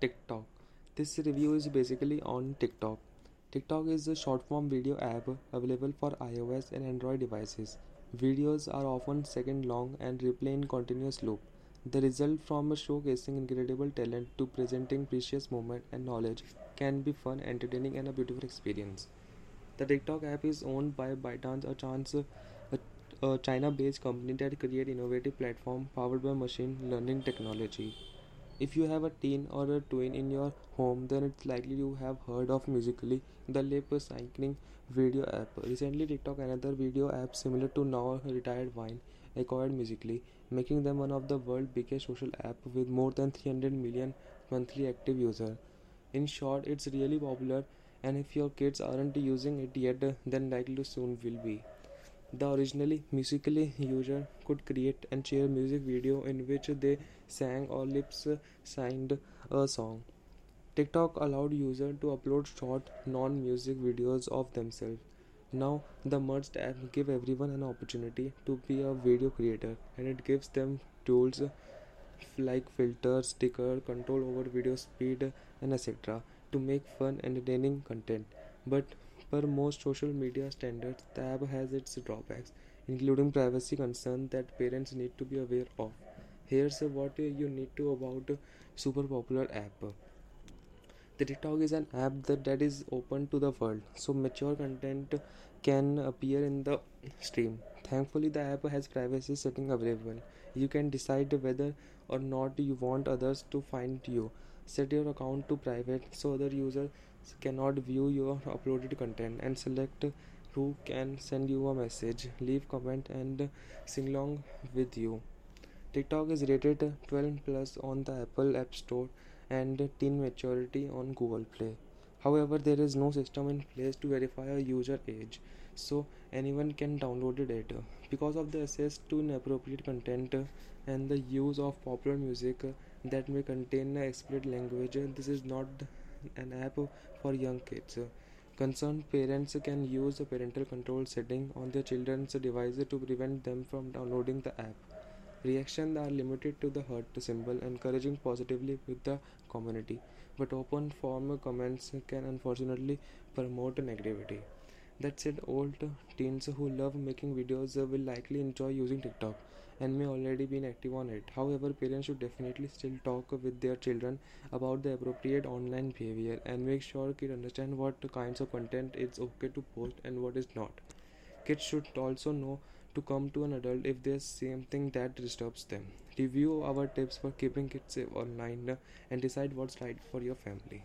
TikTok. This review is basically on TikTok. TikTok is a short form video app available for iOS and Android devices. Videos are often second long and replay in continuous loop. The result from showcasing incredible talent to presenting precious moments and knowledge can be fun, entertaining, and a beautiful experience. The TikTok app is owned by ByteDance, a chance a, China-based company that create innovative platform powered by machine learning technology. If you have a teen or a twin in your home, then it's likely you have heard of Musical.ly, the lip syncing video app. Recently, TikTok, another video app similar to now retired Vine, acquired Musical.ly, making them one of the world's biggest social app with more than 300 million monthly active users. In short, it's really popular, and if your kids aren't using it yet, then likely soon will be. The originally Musical.ly user could create and share music video in which they sang or lips signed a song. TikTok allowed users to upload short non-music videos of themselves. Now the merged app give everyone an opportunity to be a video creator and it gives them tools like filters, sticker, control over video speed and etc. to make fun entertaining content. But Per most social media standards, app has its drawbacks, including privacy concerns that parents need to be aware of. Here's what you need to about super popular app. The TikTok is an app that, that is open to the world, so mature content can appear in the stream. Thankfully, the app has privacy setting available. You can decide whether or not you want others to find you. Set your account to private so other users cannot view your uploaded content and select who can send you a message, leave comment and sing along with you. TikTok is rated 12 plus on the Apple App Store and teen maturity on Google Play. However, there is no system in place to verify a user age, so anyone can download the it. Because of the access to inappropriate content and the use of popular music that may contain explicit language, this is not an app for young kids. Concerned parents can use the parental control setting on their children's devices to prevent them from downloading the app. Reactions are limited to the heart symbol, encouraging positively with the community, but open form comments can unfortunately promote negativity. That said, old teens who love making videos uh, will likely enjoy using TikTok and may already be active on it. However, parents should definitely still talk with their children about the appropriate online behavior and make sure kids understand what kinds of content is okay to post and what is not. Kids should also know to come to an adult if there's something that disturbs them. Review our tips for keeping kids safe online and decide what's right for your family.